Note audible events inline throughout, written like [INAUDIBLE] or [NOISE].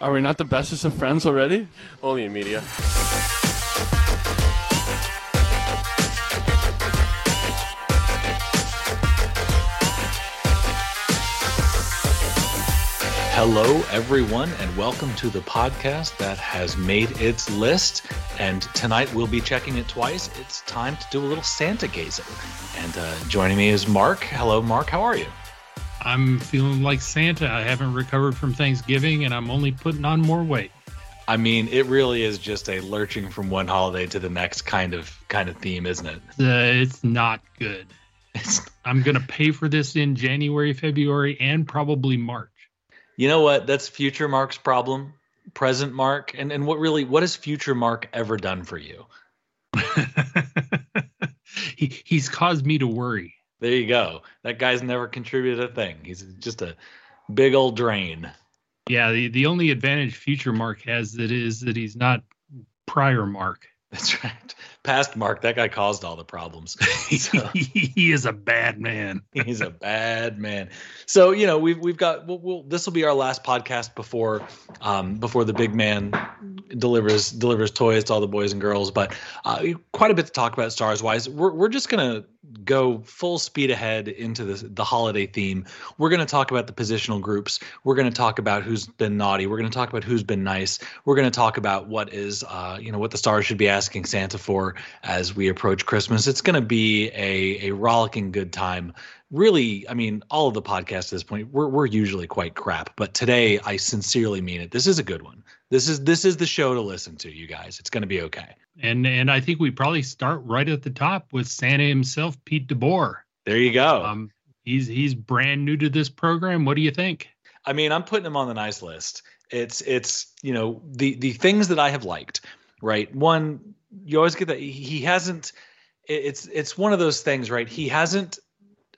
Are we not the bestest of friends already? Only in media. Hello, everyone, and welcome to the podcast that has made its list. And tonight we'll be checking it twice. It's time to do a little Santa gazing. And uh, joining me is Mark. Hello, Mark. How are you? I'm feeling like Santa. I haven't recovered from Thanksgiving and I'm only putting on more weight. I mean, it really is just a lurching from one holiday to the next kind of kind of theme, isn't it? Uh, it's not good. [LAUGHS] It's, I'm going to pay for this in January, February, and probably March. You know what? That's future Mark's problem. Present Mark, and and what really what has future Mark ever done for you? [LAUGHS] he he's caused me to worry. There you go. That guy's never contributed a thing. He's just a big old drain. Yeah, the, the only advantage future Mark has that is that he's not prior Mark. That's right past Mark, that guy caused all the problems. [LAUGHS] So, he is a bad man. [LAUGHS] he's a bad man. So you know we've we've got we'll, we'll this will be our last podcast before um, before the big man delivers delivers toys to all the boys and girls. But uh, quite a bit to talk about stars wise. We're we're just gonna go full speed ahead into the the holiday theme. We're gonna talk about the positional groups. We're gonna talk about who's been naughty. We're gonna talk about who's been nice. We're gonna talk about what is uh, you know what the stars should be asking Santa for as we approach Christmas. It's going to be a, a rollicking good time. Really, I mean, all of the podcasts at this point, we're, we're usually quite crap, but today I sincerely mean it. This is a good one. This is this is the show to listen to, you guys. It's going to be okay. And and I think we probably start right at the top with Santa himself, Pete DeBoer. There you go. Um, he's he's brand new to this program. What do you think? I mean, I'm putting him on the nice list. It's it's you know the the things that I have liked. Right, one you always get that he hasn't it's it's one of those things right he hasn't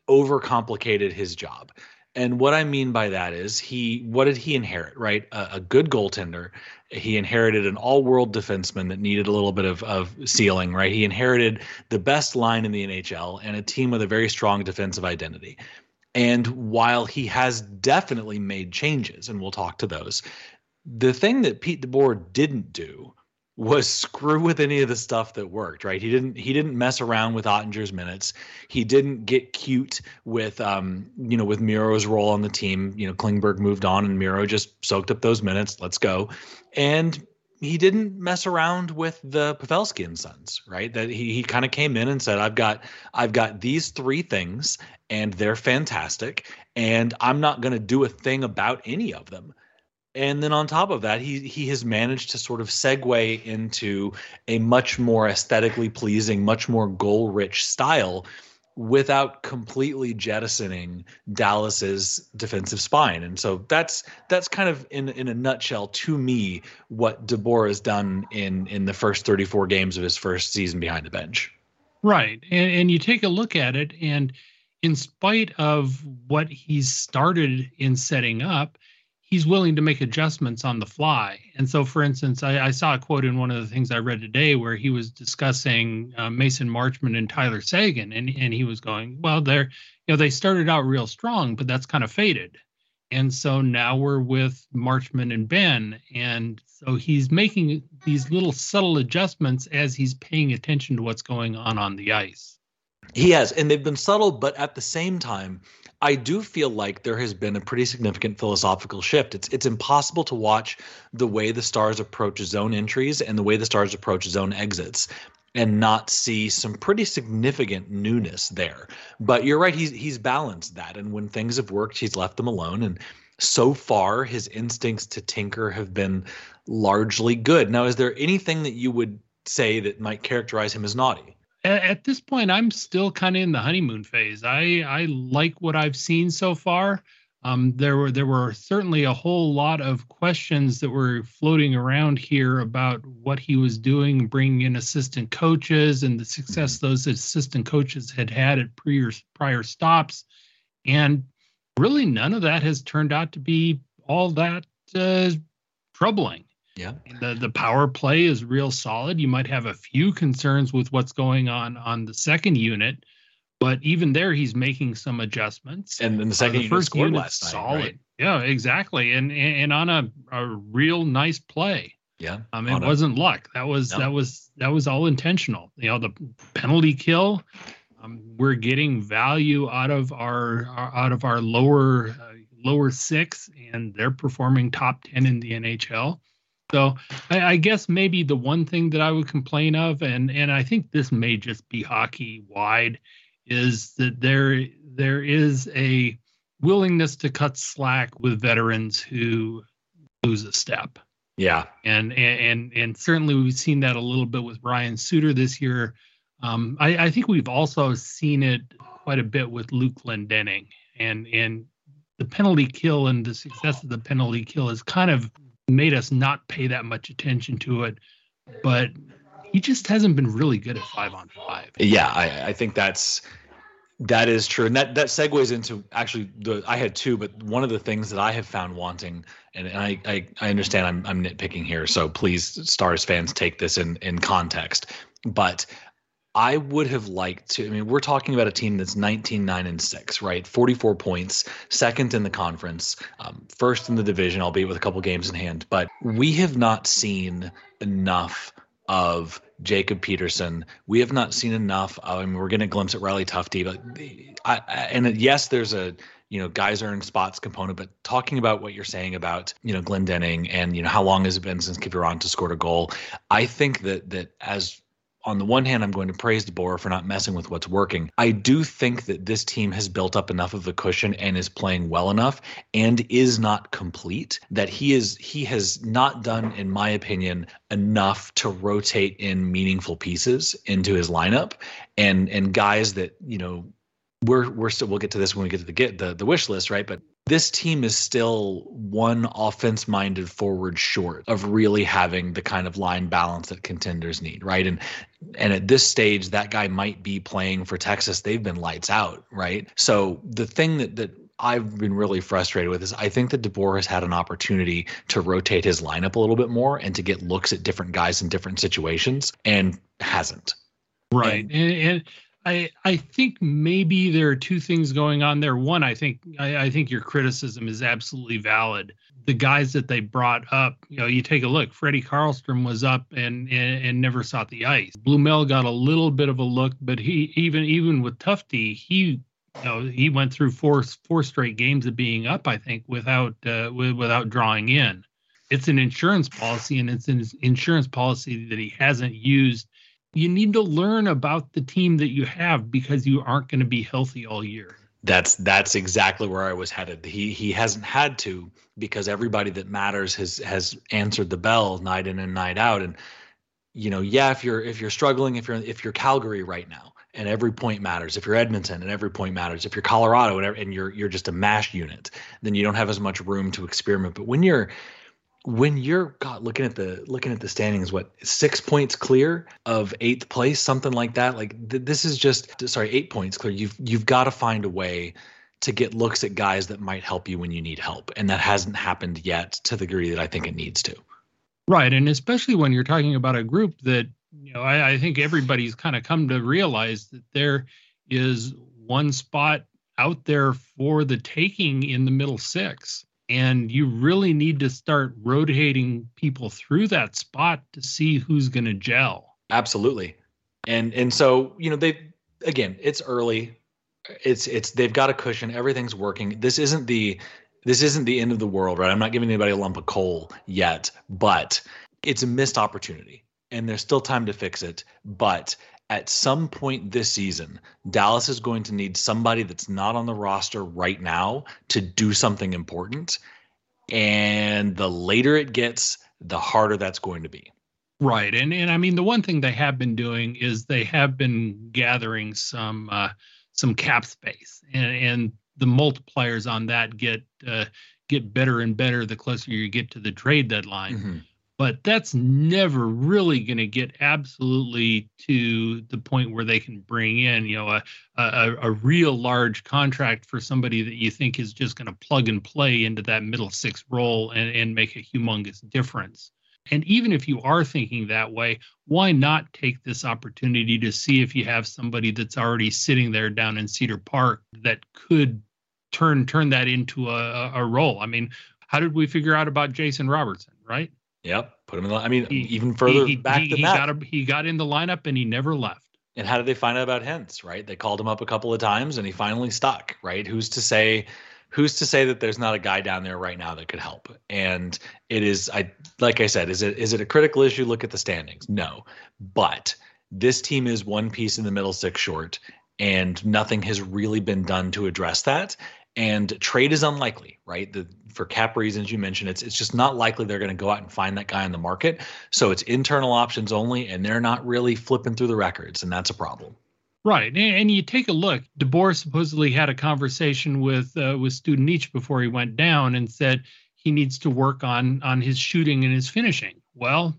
overcomplicated his job and what i mean by that is he what did he inherit right? A, a good goaltender. He inherited an all-world defenseman that needed a little bit of, of ceiling right? He inherited the best line in the nhl and a team with a very strong defensive identity. And while he has definitely made changes and we'll talk to those the thing that pete deboer didn't do was screw with any of the stuff that worked, right? He didn't he didn't mess around with Oettinger's minutes. He didn't get cute with um, you know, with Miro's role on the team. You know, Klingberg moved on and Miro just soaked up those minutes. Let's go. And he didn't mess around with the Pavelski and Sons, right? That he he kind of came in and said, "I've got I've got these three things, and they're fantastic, and I'm not going to do a thing about any of them." And then on top of that he he has managed to sort of segue into a much more aesthetically pleasing much more goal rich style without completely jettisoning Dallas's defensive spine. And so that's that's kind of in in a nutshell to me what DeBoer has done in in the first 34 games of his first season behind the bench. Right. And and you take a look at it and in spite of what he's started in setting up, he's willing to make adjustments on the fly. And so, for instance, I, I, saw a quote in one of the things I read today where he was discussing uh, Mason Marchment and Tyler Seguin, and and he was going, well, they're you know they started out real strong, but that's kind of faded. And so now we're with Marchment and Benn, and so he's making these little subtle adjustments as he's paying attention to what's going on on the ice. He has, and they've been subtle, but at the same time, I do feel like there has been a pretty significant philosophical shift. It's it's impossible to watch the way the Stars approach zone entries and the way the Stars approach zone exits and not see some pretty significant newness there. But you're right, he's he's balanced that. And when things have worked, he's left them alone. And so far, his instincts to tinker have been largely good. Now, is there anything that you would say that might characterize him as naughty? At this point i'm still kind of in the honeymoon phase. I i like what i've seen so far. Um, there were there were certainly a whole lot of questions that were floating around here about what he was doing, bringing in assistant coaches and the success those assistant coaches had had at prior prior stops, and really none of that has turned out to be all that uh, troubling. Yeah. The the power play is real solid. You might have a few concerns with what's going on on the second unit, but even there he's making some adjustments. And then the second uh, the first unit last night, solid. Right? Yeah, exactly, and and on a, a real nice play. Yeah, um, it wasn't a, luck. That was no. that was that was all intentional. You know, the penalty kill. Um, we're getting value out of our, our out of our lower uh, lower six, and they're performing top ten in the NHL. So I, I, guess maybe the one thing that I would complain of, and and I think this may just be hockey wide, is that there there is a willingness to cut slack with veterans who lose a step. Yeah, and and and certainly we've seen that a little bit with Ryan Suter this year. Um, I, I think we've also seen it quite a bit with Luke Glendening, and and the penalty kill and the success of the penalty kill has kind of made us not pay that much attention to it. But he just hasn't been really good at five on five. Yeah, I, I think that's that is true, and that that segues into actually the I had two, but one of the things that I have found wanting, and, and I, I I understand I'm I'm nitpicking here, so please Stars fans take this in in context, but I would have liked to. I mean, we're talking about a team that's 19, 9, and 6, right? 44 points, second in the conference, um, first in the division, albeit with a couple games in hand. But we have not seen enough of Jacob Peterson. We have not seen enough. I mean, we're getting a glimpse at Riley Tufte, but I, I, and yes, there's a you know guys earning spots component, but talking about what you're saying about you know Glendening and you know how long has it been since Kiviranta scored a goal? I think that that as on the one hand, I'm going to praise DeBoer for not messing with what's working. I do think that this team has built up enough of a cushion and is playing well enough and is not complete that he is he has not done, in my opinion, enough to rotate in meaningful pieces into his lineup and and guys that you know we're we're still we'll get to this when we get to the get the the wish list right but this team is still one offense minded forward short of really having the kind of line balance that contenders need, right? And and at this stage, that guy might be playing for Texas. They've been lights out, right? So the thing that that I've been really frustrated with is I think that DeBoer has had an opportunity to rotate his lineup a little bit more and to get looks at different guys in different situations and hasn't. Right. And, and, and I I think maybe there are two things going on there. One, I think I, I, think your criticism is absolutely valid. The guys that they brought up, you know, you take a look. Freddie Karlstrom was up and, and and, never saw the ice. Blumel got a little bit of a look, but he even even with Tufte, he you know he went through four four straight games of being up. I think without uh, without drawing in. It's an insurance policy, and it's an insurance policy that he hasn't used you need to learn about the team that you have because you aren't going to be healthy all year. That's that's exactly where I was headed. He he hasn't had to because everybody that matters has has answered the bell night in and night out. And you know, yeah, if you're if you're struggling, if you're if you're Calgary right now and every point matters, if you're Edmonton and every point matters, if you're Colorado and, and you're you're just a mash unit, then you don't have as much room to experiment. But when you're when you're God, looking at the looking at the standings, what six points clear of eighth place, something like that. Like th- this is just sorry, eight points clear. You've you've got to find a way to get looks at guys that might help you when you need help, and that hasn't happened yet to the degree that I think it needs to. Right, and especially when you're talking about a group that you know, I, I think everybody's kind of come to realize that there is one spot out there for the taking in the middle six and you really need to start rotating people through that spot to see who's going to gel. Absolutely. And and so you know they again it's early. It's it's they've got a cushion. Everything's working. This isn't the this isn't the end of the world right? I'm not giving anybody a lump of coal yet but it's a missed opportunity and there's still time to fix it. But at some point this season, Dallas is going to need somebody that's not on the roster right now to do something important. And the later it gets, the harder that's going to be. Right. And and I mean the one thing they have been doing is they have been gathering some uh, some cap space and and the multipliers on that get uh, get better and better the closer you get to the trade deadline. Mm-hmm but that's never really going to get absolutely to the point where they can bring in you know a, a, a real large contract for somebody that you think is just going to plug and play into that middle six role and, and make a humongous difference and even if you are thinking that way why not take this opportunity to see if you have somebody that's already sitting there down in cedar park that could turn turn that into a, a role. I mean, how did we figure out about Jason Robertson, right? Yep, put him in the. I mean, he, even further he, back he, than he that. Got a, he got in the lineup and he never left. And how did they find out about Hintz? Right, they called him up a couple of times, and he finally stuck. Right, who's to say? Who's to say that there's not a guy down there right now that could help? And it is, I like I said, is it is it a critical issue? Look at the standings. No, but this team is one piece in the middle six short, and nothing has really been done to address that. And trade is unlikely, right? The, for cap reasons you mentioned, it's it's just not likely they're going to go out and find that guy on the market. So it's internal options only, and they're not really flipping through the records, and that's a problem. Right, and, you take a look. DeBoer supposedly had a conversation with uh, with Studenic before he went down, and said he needs to work on on his shooting and his finishing. Well,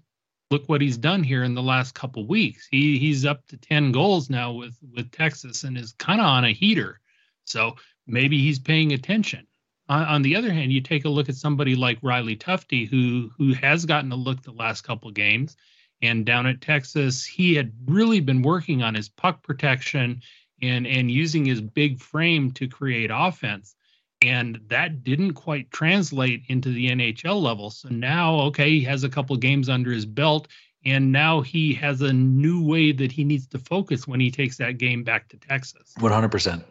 look what he's done here in the last couple weeks. He he's up to ten goals now with with Texas, and is kind of on a heater. So maybe he's paying attention. On, on, the other hand, you take a look at somebody like Riley Tufte, who who has gotten a look the last couple games, and down at Texas, he had really been working on his puck protection and and using his big frame to create offense. And that didn't quite translate into the NHL level. So now, okay, he has a couple games under his belt, and now he has a new way that he needs to focus when he takes that game back to Texas. One hundred percent.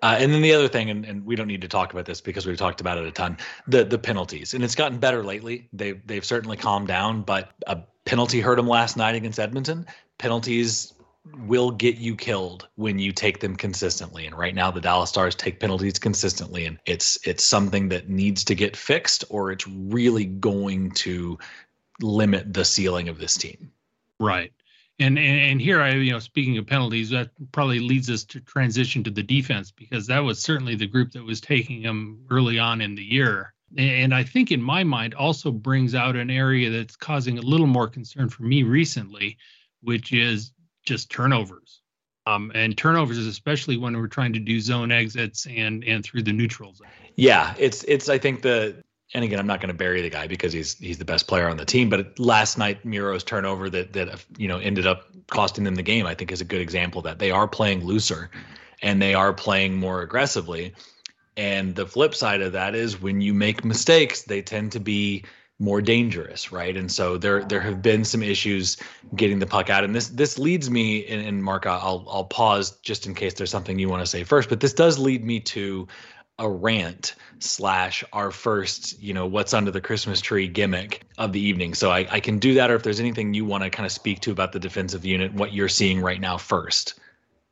Uh, and then the other thing, and, and we don't need to talk about this because we've talked about it a ton, the the penalties, and it's gotten better lately. They've they've certainly calmed down, but a penalty hurt him last night against Edmonton. Penalties will get you killed when you take them consistently, and right now the Dallas Stars take penalties consistently, and it's it's something that needs to get fixed, or it's really going to limit the ceiling of this team. Right. And, and, and here I you know speaking of penalties that probably leads us to transition to the defense because that was certainly the group that was taking them early on in the year and I think in my mind also brings out an area that's causing a little more concern for me recently which is just turnovers um, and turnovers especially when we're trying to do zone exits and and through the neutral zone yeah it's it's I think the and again, I'm not going to bury the guy because he's he's the best player on the team. But last night, Miro's turnover that that you know ended up costing them the game, I think, is a good example that they are playing looser, and they are playing more aggressively. And the flip side of that is when you make mistakes, they tend to be more dangerous, right? And so there there have been some issues getting the puck out. And this this leads me, and, and Mark, I'll I'll pause just in case there's something you want to say first. But this does lead me to a rant slash our first, you know, what's under the Christmas tree gimmick of the evening. So I, I can do that, or if there's anything you want to kind of speak to about the defensive unit, what you're seeing right now first.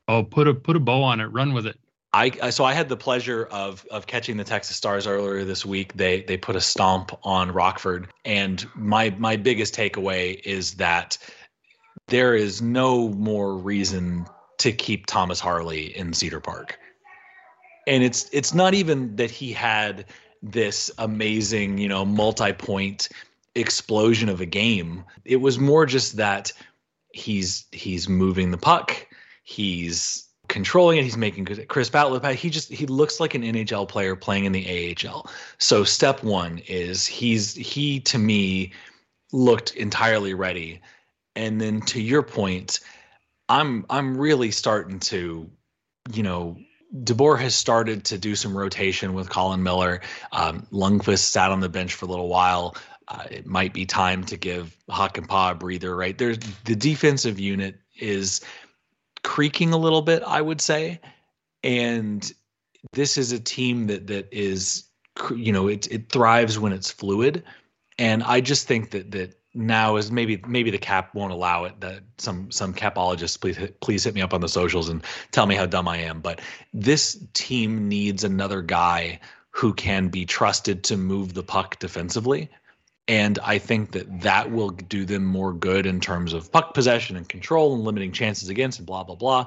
Oh, put a put a bow on it, run with it. I so I had the pleasure of of catching the Texas Stars earlier this week. They they put a stomp on Rockford, and my my biggest takeaway is that there is no more reason to keep Thomas Harley in Cedar Park. And it's it's not even that he had this amazing you know multi-point explosion of a game. It was more just that he's he's moving the puck. He's controlling it he's making crisp outlet he just he looks like an nhl player playing in the ahl so step one is he's he to me looked entirely ready and then to your point i'm i'm really starting to you know DeBoer has started to do some rotation with Colin Miller. Um, Lundkvist sat on the bench for a little while. Uh, it might be time to give Hakanpää a breather, right? There's the defensive unit is creaking a little bit, I would say, and this is a team that that is, you know, it it thrives when it's fluid, and I just think that that now is maybe maybe the cap won't allow it that some some capologists please please hit me up on the socials and tell me how dumb I am. But this team needs another guy who can be trusted to move the puck defensively and I think that that will do them more good in terms of puck possession and control and limiting chances against and blah blah blah.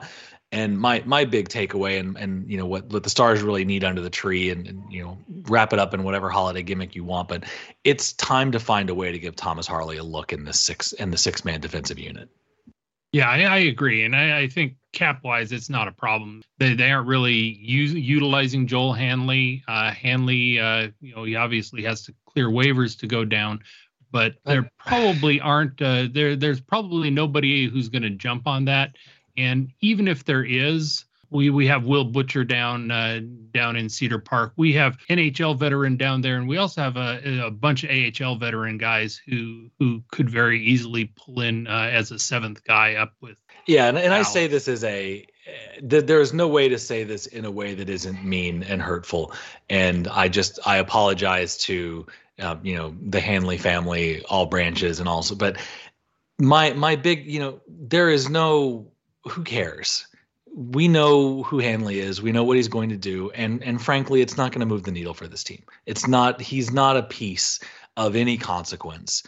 And my my big takeaway and and you know what what the stars really need under the tree and, and, you know wrap it up in whatever holiday gimmick you want but it's time to find a way to give thomas harley a look in the six in the six man defensive unit. Yeah i, I agree. And I, I, think cap wise it's not a problem. They, they aren't really use, utilizing joel hanley uh, hanley uh, you know he obviously has to clear waivers to go down but there probably aren't uh, there there's probably nobody who's going to jump on that and even if there is, We we have Will Butcher down uh, down in Cedar Park. We have NHL veteran down there, and we also have a, a bunch of AHL veteran guys who who could very easily pull in uh, as a seventh guy up with. Yeah, and, and I say this as a there's no way to say this in a way that isn't mean and hurtful, and I just I apologize to uh, you know the Hanley family, all branches, and also, but my my big you know there is no who cares we know who Hanley is. We know what he's going to do, and and frankly, it's not going to move the needle for this team. It's not. He's not a piece of any consequence.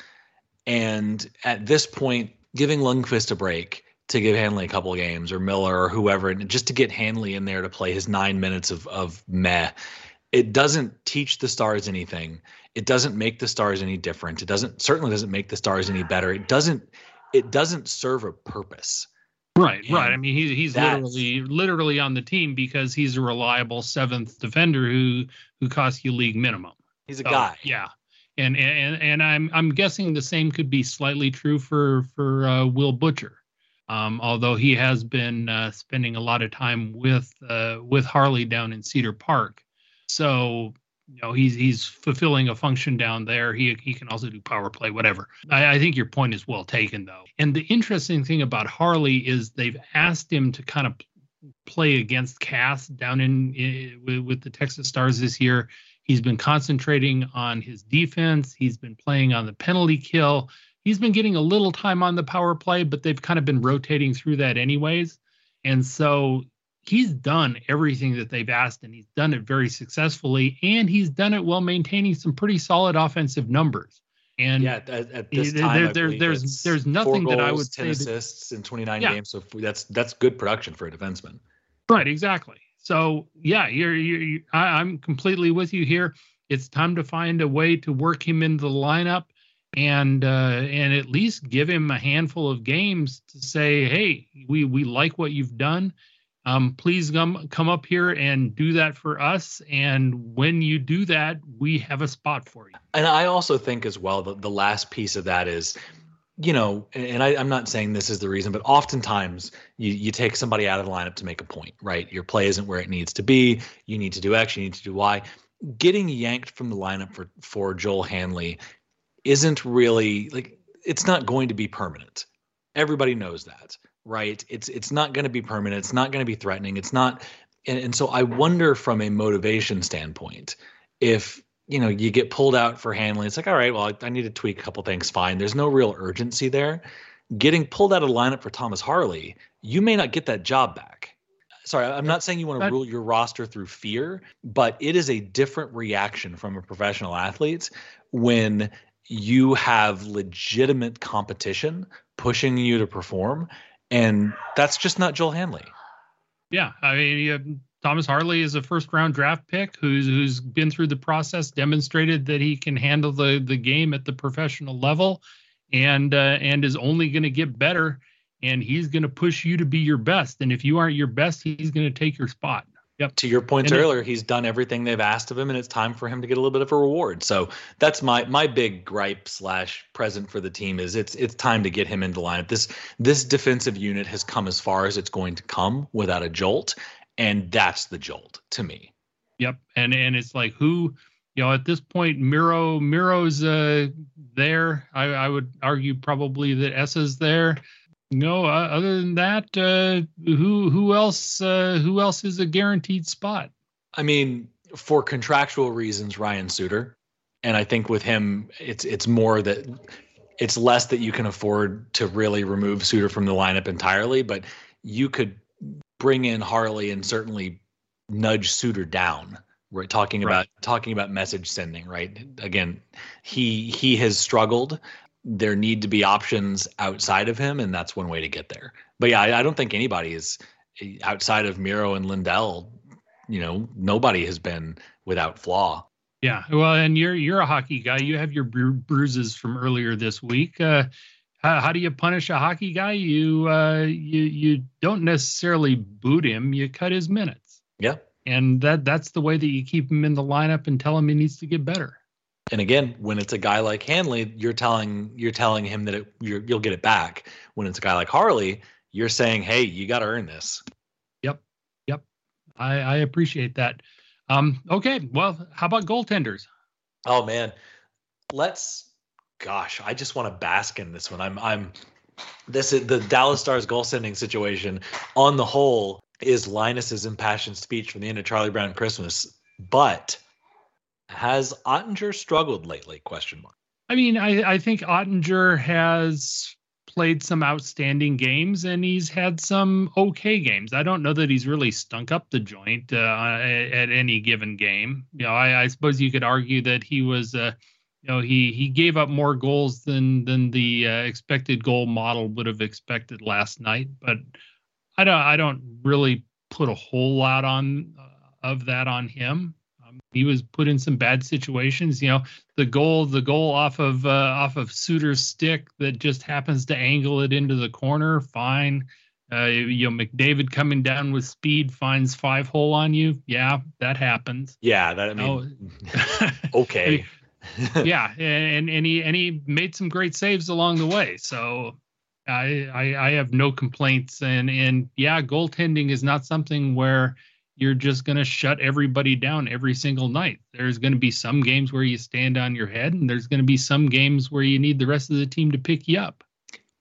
And at this point, giving Lundkvist a break to give Hanley a couple games, or Miller, or whoever, and just to get Hanley in there to play his nine minutes of of meh, it doesn't teach the Stars anything. It doesn't make the Stars any different. It doesn't certainly doesn't make the Stars any better. It doesn't. It doesn't serve a purpose. Right, and right. I mean, he's he's literally literally on the team because he's a reliable seventh defender who who costs you league minimum. He's a so, guy. Yeah, and and and I'm I'm guessing the same could be slightly true for for uh, Will Butcher, um, although he has been uh, spending a lot of time with uh, with Harley down in Cedar Park. So you know he's he's fulfilling a function down there. He he can also do power play, whatever. I, I, think your point is well taken though. And the interesting thing about Harley is they've asked him to kind of play against Cass down in, in with, with the Texas Stars this year. He's been concentrating on his defense. He's been playing on the penalty kill. He's been getting a little time on the power play, but they've kind of been rotating through that anyways. And so he's done everything that they've asked and he's done it very successfully and he's done it while maintaining some pretty solid offensive numbers and yeah, at, at this time, there, there, there's there's nothing goals, that I would 10 say assists that, in 29 yeah. games. So that's that's good production for a defenseman. Right, exactly. So yeah, you're, you're, you're I, I'm completely with you here. It's time to find a way to work him into the lineup and uh, and at least give him a handful of games to say, hey, we we like what you've done um, please come come up here and do that for us. And when you do that, we have a spot for you. And I also think as well that the last piece of that is, you know, and I, am not saying this is the reason, but oftentimes you you take somebody out of the lineup to make a point, right? Your play isn't where it needs to be. You need to do X. You need to do Y. Getting yanked from the lineup for for Joel Hanley isn't really like it's not going to be permanent. Everybody knows that right? It's it's not going to be permanent. It's not going to be threatening. It's not, and, and so I wonder from a motivation standpoint if you know you get pulled out for Hanley. It's like all right, well I, I need to tweak a couple things. Fine. There's no real urgency there. Getting pulled out of lineup for Thomas Harley, you may not get that job back. Sorry, I'm not saying you want to rule your roster through fear, but it is a different reaction from a professional athlete when you have legitimate competition pushing you to perform and that's just not Joel Hanley. Yeah, I mean, Thomas Harley is a first round draft pick who's who's been through the process, demonstrated that he can handle the the game at the professional level, and uh, and is only going to get better. And he's going to push you to be your best. And if you aren't your best, he's going to take your spot. Yep. To your point and earlier, he's done everything they've asked of him, and it's time for him to get a little bit of a reward. So that's my my big gripe slash present for the team is it's it's time to get him into lineup. This this defensive unit has come as far as it's going to come without a jolt, and that's the jolt to me. Yep, and and it's like who you know at this point Miro Miro's uh, there. I, I would argue probably that Esa's there. No, uh, other than that, uh, who who else uh, who else is a guaranteed spot? I mean, for contractual reasons, Ryan Suter, and I think with him, it's it's more that it's less that you can afford to really remove Suter from the lineup entirely, but you could bring in Harley and certainly nudge Suter down. Right, talking right. about talking about message sending. Right, again, he he has struggled there need to be options outside of him, and that's one way to get there. But yeah, I, I don't think anybody is outside of Miro and Lindell. You know, nobody has been without flaw. Yeah, well, and you're you're a hockey guy. You have your bru- bruises from earlier this week. Uh, how, how, do you punish a hockey guy? You uh, you you don't necessarily boot him. You cut his minutes. Yeah, and that that's the way that you keep him in the lineup and tell him he needs to get better and again, when it's a guy like Hanley, you're telling you're telling him that it, you will get it back. When it's a guy like Harley, you're saying, "Hey, you got to earn this." Yep, yep. I, I appreciate that. Um, okay, well, how about goaltenders? Oh man, let's. Gosh, I just want to bask in this one. I'm I'm this is the Dallas Stars goaltending situation on the whole is Linus's impassioned speech from the end of Charlie Brown Christmas, but has Oettinger struggled lately? Question mark. I mean, I, I think Oettinger has played some outstanding games and he's had some okay games. I don't know that he's really stunk up the joint uh, at, at, any given game. You know, I, I, suppose you could argue that he was, uh, you know, he he gave up more goals than than the uh, expected goal model would have expected last night. But I don't I don't really put a whole lot on uh, of that on him. He was put in some bad situations. You know, the goal the goal off of uh, off of Suter's stick that just happens to angle it into the corner. Fine. Uh, you know, McDavid coming down with speed finds five hole on you. Yeah, that happens. Yeah, that I mean, oh. [LAUGHS] okay. [LAUGHS] yeah, and and he and he made some great saves along the way. So I, I, I have no complaints, and and yeah, goaltending is not something where you're just going to shut everybody down every single night. There's going to be some games where you stand on your head, and there's going to be some games where you need the rest of the team to pick you up.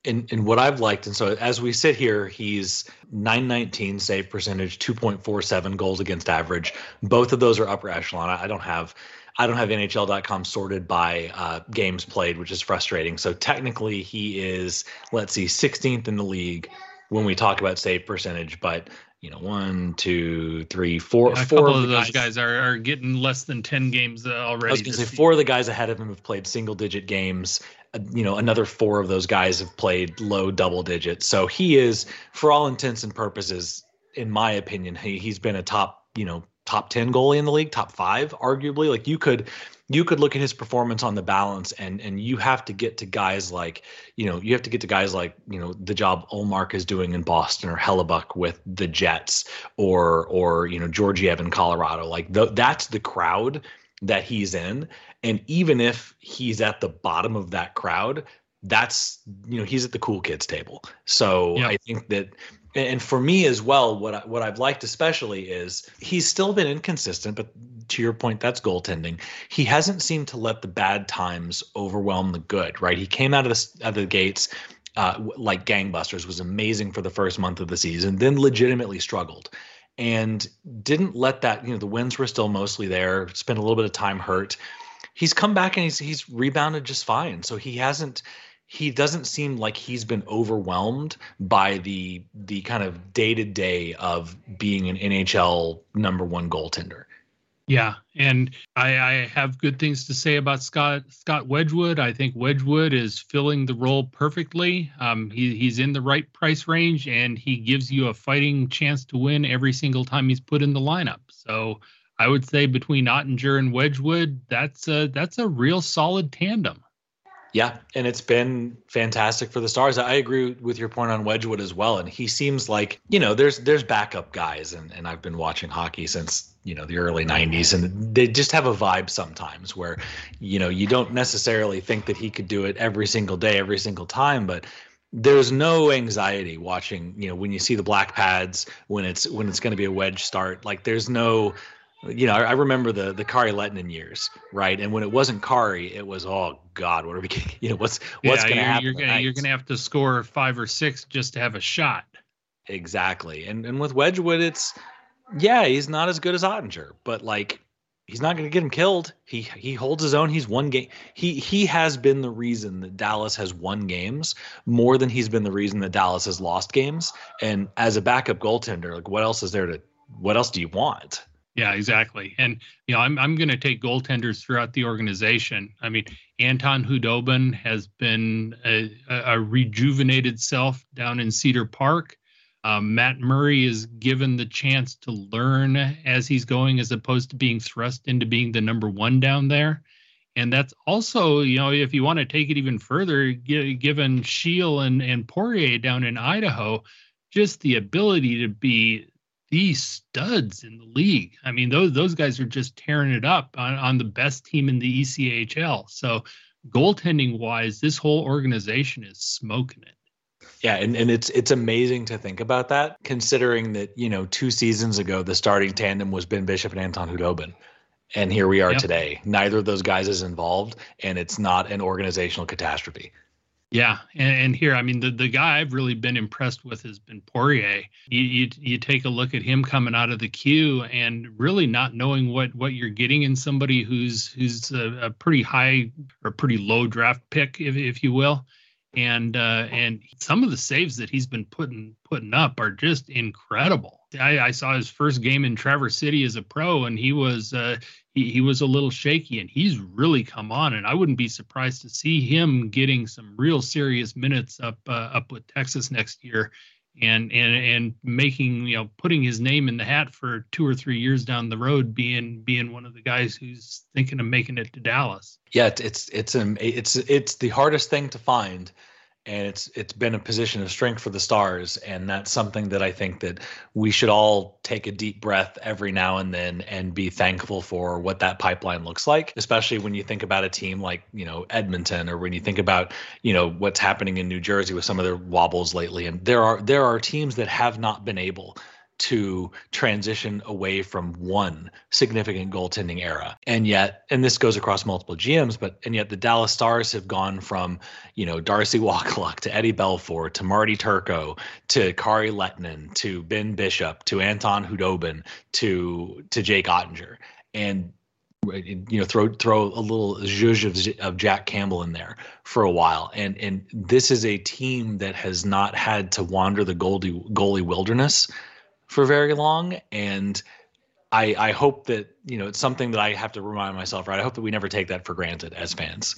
And, and what I've liked, and so as we sit here, he's 919 save percentage, 2.47 goals against average. Both of those are upper echelon. I don't have I don't have NHL.com sorted by uh, games played, which is frustrating. So technically, he is let's see, 16th in the league when we talk about save percentage, but you know, one, two, three, four. Yeah, a four couple of, of those guys, guys, are, are getting less than ten games uh, already. I was going to say four of the guys ahead of him have played single digit games. Uh, you know, another four of those guys have played low double digits. So he is, for all intents and purposes, in my opinion, he he's been a top you know top 10 goalie in the league, top 5 arguably. Like you could you could look at his performance on the balance and and you have to get to guys like, you know, you have to get to guys like, you know, the job Ullmark is doing in Boston or Hellebuyck with the Jets or or you know, Georgiev in Colorado. Like the, that's the crowd that he's in and even if he's at the bottom of that crowd, that's you know he's at the cool kids table so yep. i think that and for me as well, what I, what I've liked especially is he's still been inconsistent, but to your point, that's goaltending. He hasn't seemed to let the bad times overwhelm the good. Right? He came out of the out of the gates uh, like gangbusters, was amazing for the first month of the season, then legitimately struggled, and didn't let that. You know, the wins were still mostly there. Spent a little bit of time hurt. He's come back and he's he's rebounded just fine. So he hasn't he doesn't seem like he's been overwhelmed by the the kind of day to day of being an NHL number one goaltender. Yeah, and I, I, have good things to say about Scott Scott Wedgewood. I think Wedgewood is filling the role perfectly. Um, he, he's in the right price range, and he gives you a fighting chance to win every single time he's put in the lineup. So I would say between Oettinger and Wedgewood, that's a that's a real solid tandem. Yeah, and it's been fantastic for the Stars. I agree with your point on Wedgewood as well. And he seems like, you know, there's there's backup guys and, and I've been watching hockey since, you know, the early nineties and they just have a vibe sometimes where, you know, you don't necessarily think that he could do it every single day, every single time, but there's no anxiety watching, you know, when you see the black pads when it's when it's going to be a wedge start. Like there's no you know, I, remember the the Kari Lehtonen years, right? And when it wasn't Kari, it was oh God, what are we? [LAUGHS] You know, what's what's yeah, going to happen? You're gonna you're gonna have to score five or six just to have a shot. Exactly, and and with Wedgewood, it's yeah, he's not as good as Oettinger, but like he's not going to get him killed. He he holds his own. He's won game. He he has been the reason that Dallas has won games more than he's been the reason that Dallas has lost games. And as a backup goaltender, like what else is there to? What else do you want? Yeah, exactly. And you know, I'm I'm going to take goaltenders throughout the organization. I mean, Anton Khudobin has been a, a rejuvenated self down in Cedar Park. Um, Matt Murray is given the chance to learn as he's going, as opposed to being thrust into being the number one down there. And that's also, you know, if you want to take it even further, given Scheel and, and Poirier down in Idaho, just the ability to be these studs in the league. I mean, those those guys are just tearing it up on, on the best team in the ECHL. So goaltending wise, this whole organization is smoking it. Yeah, and, and it's it's amazing to think about that, considering that, you know, two seasons ago the starting tandem was Ben Bishop and Anton Khudobin. And here we are yep. today. Neither of those guys is involved, and it's not an organizational catastrophe. Yeah, and, and, here, I mean, the, the guy I've really been impressed with has been Poirier. You, you you take a look at him coming out of the Q and really not knowing what what you're getting in somebody who's who's a, a pretty high or pretty low draft pick, if if you will and uh, and some of the saves that he's been putting putting up are just incredible. I, I saw his first game in Traverse City as a pro, and he was uh, he, he was a little shaky, and he's really come on. And I wouldn't be surprised to see him getting some real serious minutes up uh, up with Texas next year, and and and making you know putting his name in the hat for two or three years down the road, being being one of the guys who's thinking of making it to Dallas. Yeah, it's it's it's, it's it's the hardest thing to find and it's it's been a position of strength for the stars and that's something that i think that we should all take a deep breath every now and then and be thankful for what that pipeline looks like especially when you think about a team like you know edmonton or when you think about you know what's happening in new jersey with some of their wobbles lately. And there are there are teams that have not been able to transition away from one significant goaltending era. And yet, and this goes across multiple GMs, but and yet the Dallas Stars have gone from, you know, Darcy [LAUGHS] Wakaluk to Eddie Belfour to Marty Turco to Kari Lehtonen to Ben Bishop to Anton Khudobin to to Jake Oettinger. And you know throw throw a little zhuzh of, of Jack Campbell in there for a while and and this is a team that has not had to wander the goalie goalie wilderness for very long and I, I hope that you know it's something that I have to remind myself, right? I hope that we never take that for granted as fans.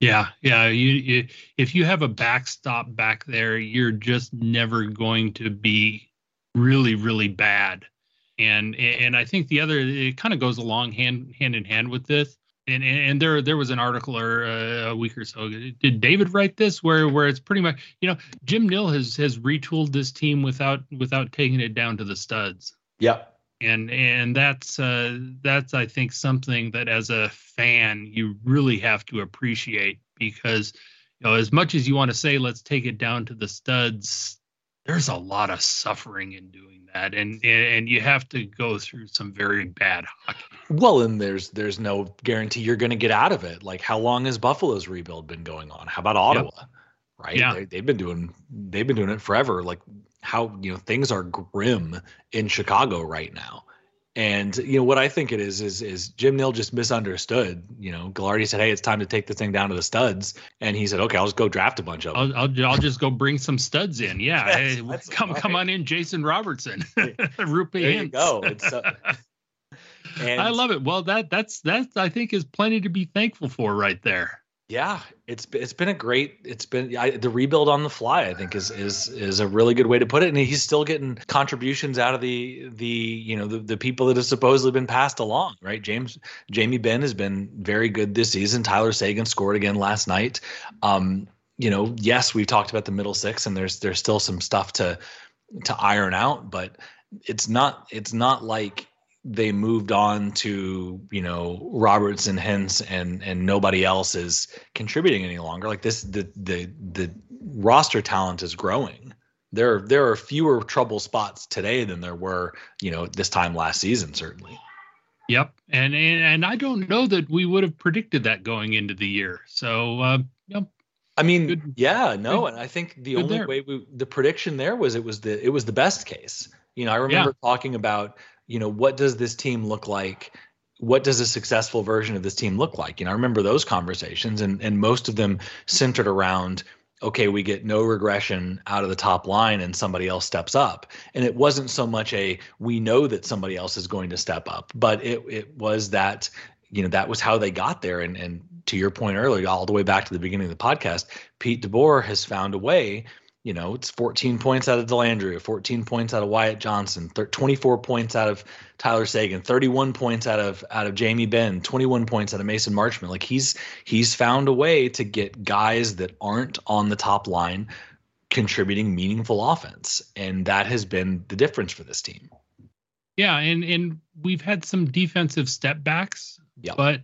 Yeah, yeah. You, you if you have a backstop back there, you're just never going to be really, really bad. And and I think the other it kind of goes along hand hand in hand with this. And and there there was an article or uh, a week or so. Did David write this where where it's pretty much you know Jim Nill has has retooled this team without without taking it down to the studs. Yep and and that's uh, that's I think something that as a fan you really have to appreciate because you know as much as you want to say let's take it down to the studs, there's a lot of suffering in doing that, and and you have to go through some very bad hockey. Well, and there's there's no guarantee you're going to get out of it. Like how long has Buffalo's rebuild been going on? How about Ottawa? Yep. Right? Yeah. They, they've been doing they've been doing it forever. Like how you know things are grim in Chicago right now. And you know what I think it is is is Jim Nill just misunderstood. You know, Gaglardi said, "Hey, it's time to take this thing down to the studs," and he said, "Okay, I'll just go draft a bunch of them. I'll, I'll, I'll just go bring some studs in. Yeah, [LAUGHS] that's, hey, that's come right. come on in, Jason Robertson, Roope [LAUGHS] There you go. [LAUGHS] It's, uh, and, I love it. Well, that that's that I think is plenty to be thankful for right there. Yeah, it's it's been a great. It's been I, the rebuild on the fly. I think is is is a really good way to put it. And he's still getting contributions out of the the you know the, the people that have supposedly been passed along. Right, James Jamie Benn has been very good this season. Tyler Seguin scored again last night. Um, you know, yes, we've talked about the middle six, and there's there's still some stuff to to iron out, but it's not it's not like they moved on to you know Robertson, Hintz, and and nobody else is contributing any longer. Like this, the the the roster talent is growing. There there are fewer trouble spots today than there were you know this time last season certainly. Yep, and and, and I don't know that we would have predicted that going into the year. So uh, yep. I mean, good, yeah, no, good, and I think the only there. way we the prediction there was it was the it was the best case. You know, I remember yeah. talking about you know, what does this team look like? What does a successful version of this team look like? You know, I remember those conversations, and and most of them centered around okay, we get no regression out of the top line and somebody else steps up. And it wasn't so much a we know that somebody else is going to step up, but it it was that, you know, that was how they got there. And and to your point earlier, all the way back to the beginning of the podcast, Pete DeBoer has found a way you know, it's 14 points out of Dellandrea, 14 points out of Wyatt Johnston, 24 points out of Tyler Seguin, 31 points out of out of Jamie Benn, 21 points out of Mason Marchment. Like he's he's found a way to get guys that aren't on the top line contributing meaningful offense, and that has been the difference for this team. Yeah, and and we've had some defensive step backs, yep. but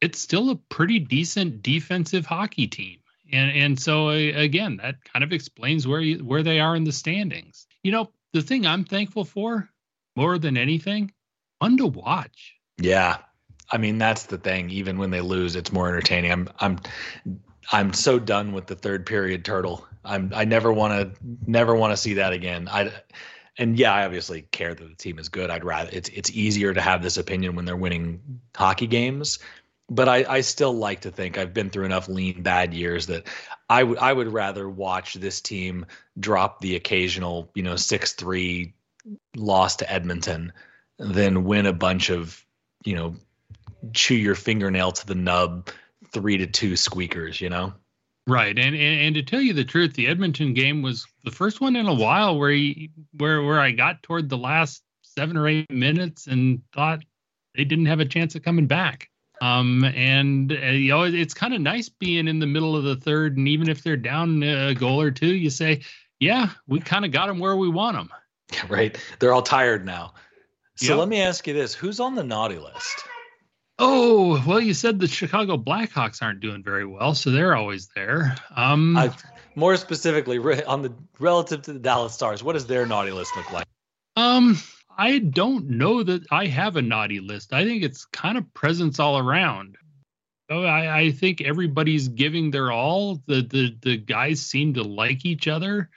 it's still a pretty decent defensive hockey team and and so uh, again, that kind of explains where you, where they are in the standings. You know, the thing I'm thankful for more than anything, fun to watch. Yeah, I mean that's the thing. Even when they lose, it's more entertaining. I'm I'm I'm so done with the third period turtle. I'm I never want to never want to see that again. I and yeah, I obviously care that the team is good. I'd rather it's it's easier to have this opinion when they're winning hockey games. But I, I still like to think I've been through enough lean bad years that I would I would rather watch this team drop the occasional, you know, six three loss to Edmonton than win a bunch of, you know, chew your fingernail to the nub three to two squeakers, you know? Right, and, and and to tell you the truth, the Edmonton game was the first one in a while where he, where where I got toward the last seven or eight minutes and thought they didn't have a chance of coming back. Um, and uh, you know it's kind of nice being in the middle of the third, and even if they're down a goal or two, you say, "Yeah, we kind of got them where we want them." [LAUGHS] Right, they're all tired now. So yep. let me ask you this: Who's on the naughty list? Oh, well, you said the Chicago Blackhawks aren't doing very well, so they're always there. Um, I, more specifically, on the relative to the Dallas Stars, what does their naughty list look like? Um, I don't know that I have a naughty list. I think it's kind of presence all around. I, I think everybody's giving their all. The the the guys seem to like each other.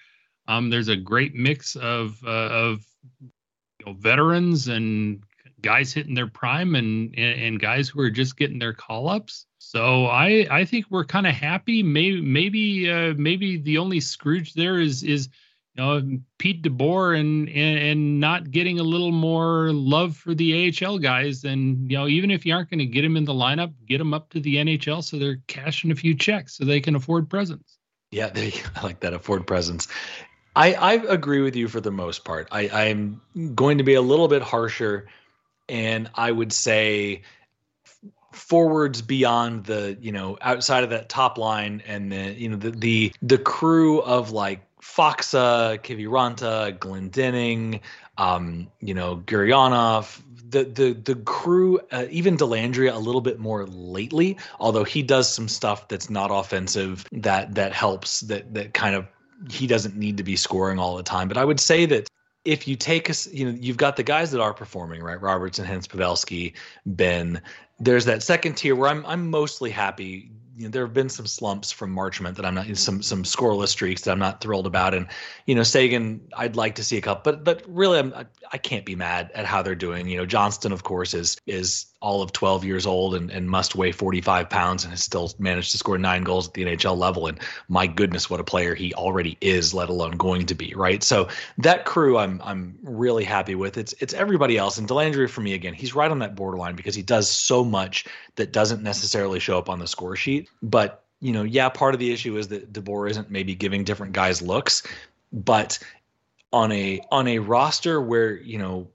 Um, there's a great mix of uh, of you know, veterans and guys hitting their prime and, and, and guys who are just getting their call ups. So I I think we're kind of happy. Maybe maybe uh, maybe the only Scrooge there is is know Pete DeBoer and, and and not getting a little more love for the AHL guys. And you know even if you aren't going to get them in the lineup, get them up to the NHL so they're cashing a few checks so they can afford presents. Yeah, they, [LAUGHS] I like that afford presents. I, I agree with you for the most part. I, I'm going to be a little bit harsher and I would say forwards beyond the you know outside of that top line and the you know the the, the crew of like Faksa, Kiviranta, Glendening, um, you know Gurianov, the the the crew, uh, even Dellandrea a little bit more lately. Although he does some stuff that's not offensive, that that helps. That that kind of he doesn't need to be scoring all the time. But I would say that if you take us, you know, you've got the guys that are performing, right? Robertson, Hintz, Pavelski, Benn. There's that second tier where I'm I'm mostly happy you know, there have been some slumps from Marchment that I'm not some some scoreless streaks that I'm not thrilled about, and you know Seguin I'd like to see a couple, but but really I'm, I, I can't be mad at how they're doing. You know Johnston of course is is all of 12 years old and, and must weigh 45 pounds and has still managed to score nine goals at the NHL level. And my goodness, what a player he already is, let alone going to be. Right. So that crew, I'm I'm really happy with. It's it's everybody else. And Dellandrea for me again, he's right on that borderline because he does so much that doesn't necessarily show up on the score sheet. But you know, yeah, part of the issue is that DeBoer isn't maybe giving different guys looks, but on a on a roster where you know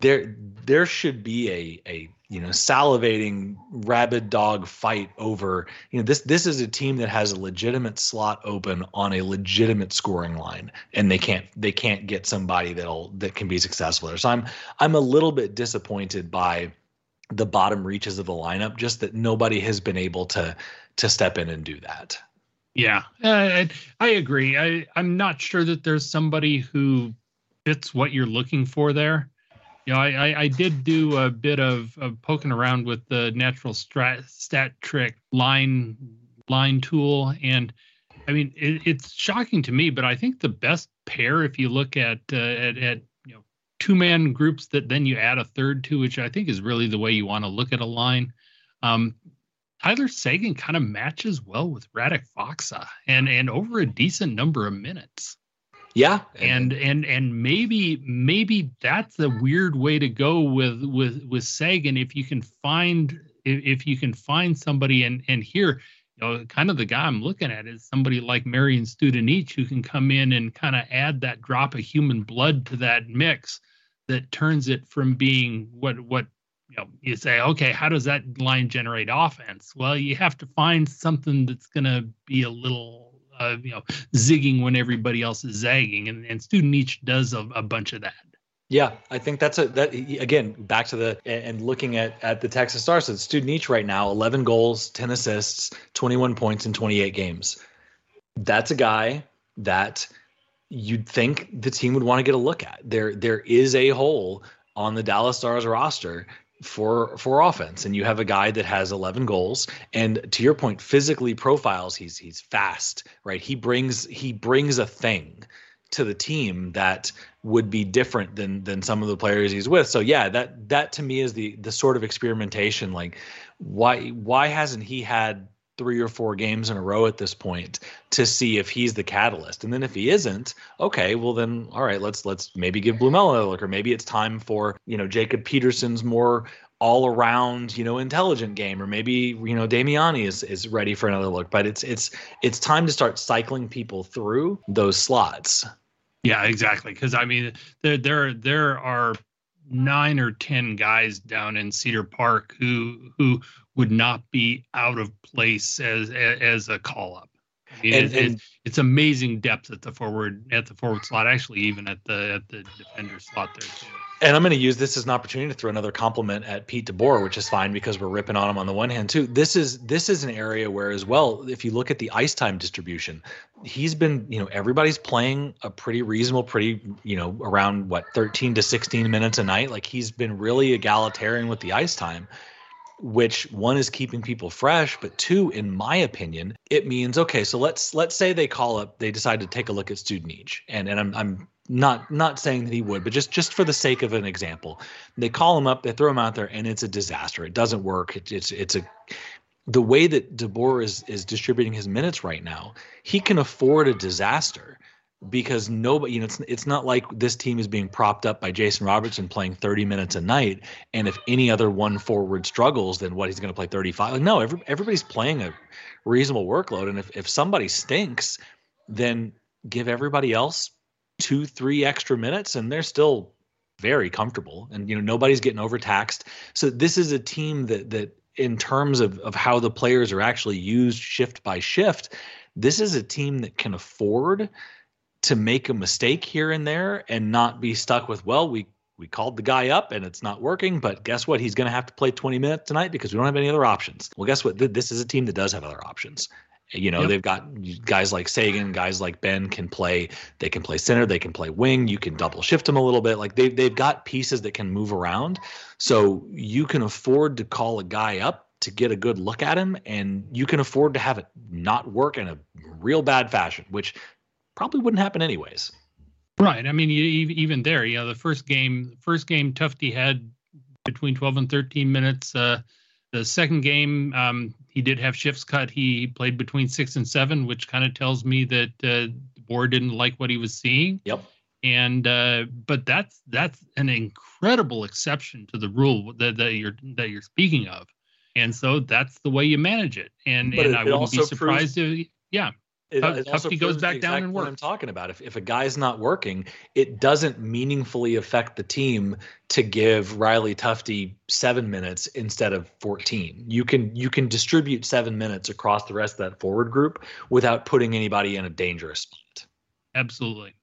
there there should be a a you know salivating rabid dog fight over you know this this is a team that has a legitimate slot open on a legitimate scoring line and they can't they can't get somebody that'll that can be successful there. So i'm i'm a little bit disappointed by the bottom reaches of the lineup just that nobody has been able to to step in and do that. Yeah uh, i agree. I i'm not sure that there's somebody who fits what you're looking for there. You know, I, I, I, did do a bit of, of poking around with the natural strat, stat trick line line tool, and I mean it, it's shocking to me, but I think the best pair, if you look at uh, at, at two man groups that then you add a third to, which I think is really the way you want to look at a line. Um, Tyler Seguin kind of matches well with Radek Faksa and and over a decent number of minutes. Yeah. And and and maybe maybe that's a weird way to go with with with Seguin if you can find if, you can find somebody and and here you know kind of the guy I'm looking at is somebody like Marian Studenic who can come in and kind of add that drop of human blood to that mix that turns it from being what what you know you say okay how does that line generate offense well you have to find something that's going to be a little uh, you know zigging when everybody else is zagging, and and Studenic does a, a bunch of that. Yeah, I think that's a that again back to the and looking at at the Texas Stars. So Studenic right now, 11 goals, 10 assists, 21 points in 28 games. That's a guy that you'd think the team would want to get a look at. There there is a hole on the Dallas Stars roster for for offense and you have a guy that has 11 goals and to your point physically profiles he's he's fast right he brings he brings a thing to the team that would be different than than some of the players he's with so yeah that that to me is the the sort of experimentation like why why hasn't he had three or four games in a row at this point to see if he's the catalyst. And then if he isn't, okay, well then all right, let's let's maybe give Blumel another look, or maybe it's time for, you know, Jacob Peterson's more all around, you know, intelligent game, or maybe, you know, Damiani is is ready for another look. But it's it's it's time to start cycling people through those slots. Yeah, exactly. Because I mean, there there there are nine or ten guys down in Cedar Park who who would not be out of place as as a call up. I mean, and, and, it's, it's amazing depth at the forward at the forward slot. Actually, even at the at the defender slot there too. And I'm going to use this as an opportunity to throw another compliment at Pete DeBoer, which is fine because we're ripping on him on the one hand too. This is this is an area where as well, if you look at the ice time distribution, he's been you know everybody's playing a pretty reasonable, pretty you know around what 13 to 16 minutes a night. Like he's been really egalitarian with the ice time which one is keeping people fresh but two in my opinion it means okay so let's let's say they call up they decide to take a look at Studenic and and i'm, I'm not not saying that he would but just just for the sake of an example they call him up they throw him out there and it's a disaster. It doesn't work. It, it's it's a the way that DeBoer is is distributing his minutes right now he can afford a disaster because nobody, you know, it's it's not like this team is being propped up by Jason Robertson playing 30 minutes a night, and if any other one forward struggles, then what he's going to play 35. Like, no, every, everybody's playing a reasonable workload, and if if somebody stinks, then give everybody else two, three extra minutes, and they're still very comfortable, and you know nobody's getting overtaxed. So this is a team that that in terms of of how the players are actually used shift by shift, this is a team that can afford to make a mistake here and there and not be stuck with well we we called the guy up and it's not working but guess what? He's going to have to play 20 minutes tonight because we don't have any other options. Well guess what? This is a team that does have other options. You know yep. they've got guys like Seguin, guys like Benn can play they can play center they can play wing you can double shift them a little bit. Like they they've got pieces that can move around. So you can afford to call a guy up to get a good look at him and you can afford to have it not work in a real bad fashion which probably wouldn't happen anyways. Right. I mean, you, even there, you know, the first game, first game, Tufte had between 12 and 13 minutes. Uh, the second game, um, he did have shifts cut. He played between six and seven, which kind of tells me that uh, DeBoer didn't like what he was seeing. Yep. And uh, but that's that's an incredible exception to the rule that, that you're that you're speaking of, and so that's the way you manage it. And but and it, I wouldn't be surprised proves, if yeah it, it goes back down and works. I'm talking about if if a guy's not working, it doesn't meaningfully affect the team to give Riley Tufte seven minutes instead of 14. You can you can distribute seven minutes across the rest of that forward group without putting anybody in a dangerous spot. Absolutely.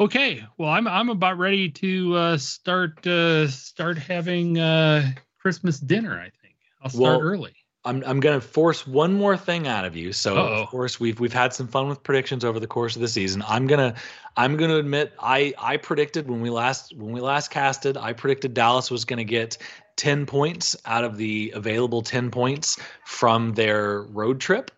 Okay, well, I'm I'm about ready to uh, start uh, start having uh, Christmas dinner. I think I'll start well, early. I'm I'm gonna force one more thing out of you. So Uh-oh. of course we've we've had some fun with predictions over the course of the season. I'm gonna I'm gonna admit I I predicted when we last when we last casted I predicted Dallas was gonna get 10 points out of the available 10 points from their road trip.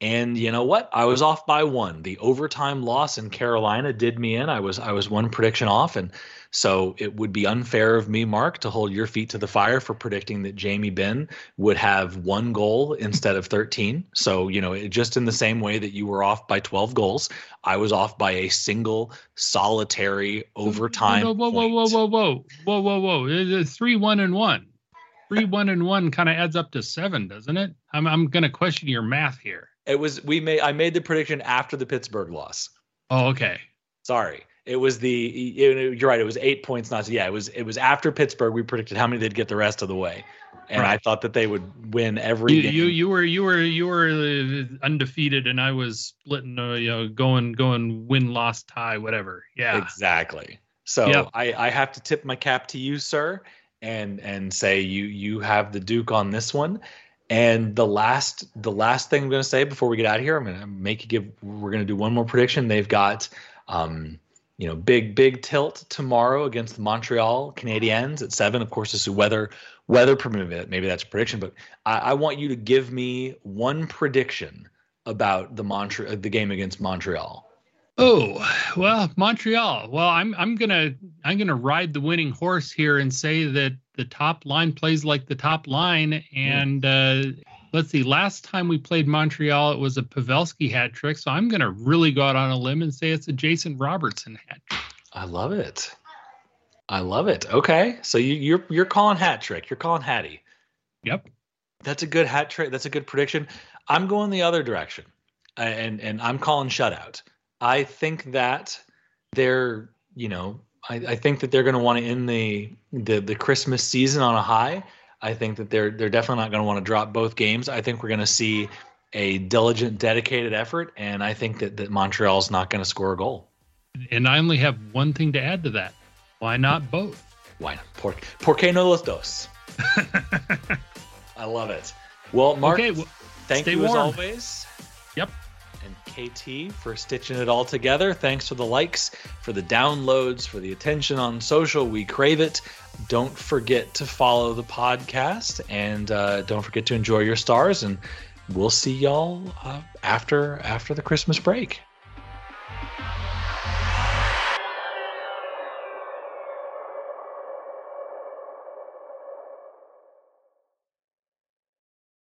And you know what? I was off by one. The overtime loss in Carolina did me in. I was I was one prediction off and so it would be unfair of me, Mark, to hold your feet to the fire for predicting that Jamie Benn would have one goal instead of 13. So, you know, just in the same way that you were off by 12 goals, I was off by a single solitary overtime. Whoa, whoa, whoa, whoa, whoa, whoa, whoa, whoa, whoa. It's three, one, and one. Three, [LAUGHS] one, and one kind of adds up to seven, doesn't it? I'm, I'm going to question your math here. It was, we made, I made the prediction after the Pittsburgh loss. Oh, okay. Sorry. It was the you're right. It was eight points, not yeah. It was it was after Pittsburgh. We predicted how many they'd get the rest of the way, and right. I thought that they would win every you, game. You you were you were you were undefeated, and I was splitting. Uh, you know, going going win loss tie whatever. Yeah, exactly. So Yep. I, I have to tip my cap to you, sir, and and say you you have the Duke on this one. And the last the last thing I'm going to say before we get out of here, I'm going to make you give. We're going to do one more prediction. They've got, um, you know, big big tilt tomorrow against the Montreal Canadiens at seven. Of course, this is weather weather permitting. Maybe that's a prediction, but I, I want you to give me one prediction about the Montreal the game against Montreal. Oh well, Montreal. Well, I'm I'm gonna I'm gonna ride the winning horse here and say that the top line plays like the top line. And uh, let's see, last time we played Montreal, it was a Pavelski hat trick. So I'm gonna really go out on a limb and say it's a Jason Robertson hat trick. I love it. I love it. Okay, so you, you're you're calling hat trick. You're calling Hattie. Yep. That's a good hat trick. That's a good prediction. I'm going the other direction, and and I'm calling shutout. I think that they're you know I, I think that they're going to want to end the, the the Christmas season on a high. I think that they're they're definitely not going to want to drop both games. I think we're going to see a diligent, dedicated effort, and I think that that Montreal's not going to score a goal. And I only have one thing to add to that. Why not both? Why not? Por, por qué no los dos? [LAUGHS] I love it. Well, Mark, okay, well, thank stay you as always. Yep. KT for stitching it all together. Thanks for the likes, for the downloads, for the attention on social. We crave it. Don't forget to follow the podcast and uh, don't forget to enjoy your stars. And we'll see y'all uh, after after the Christmas break.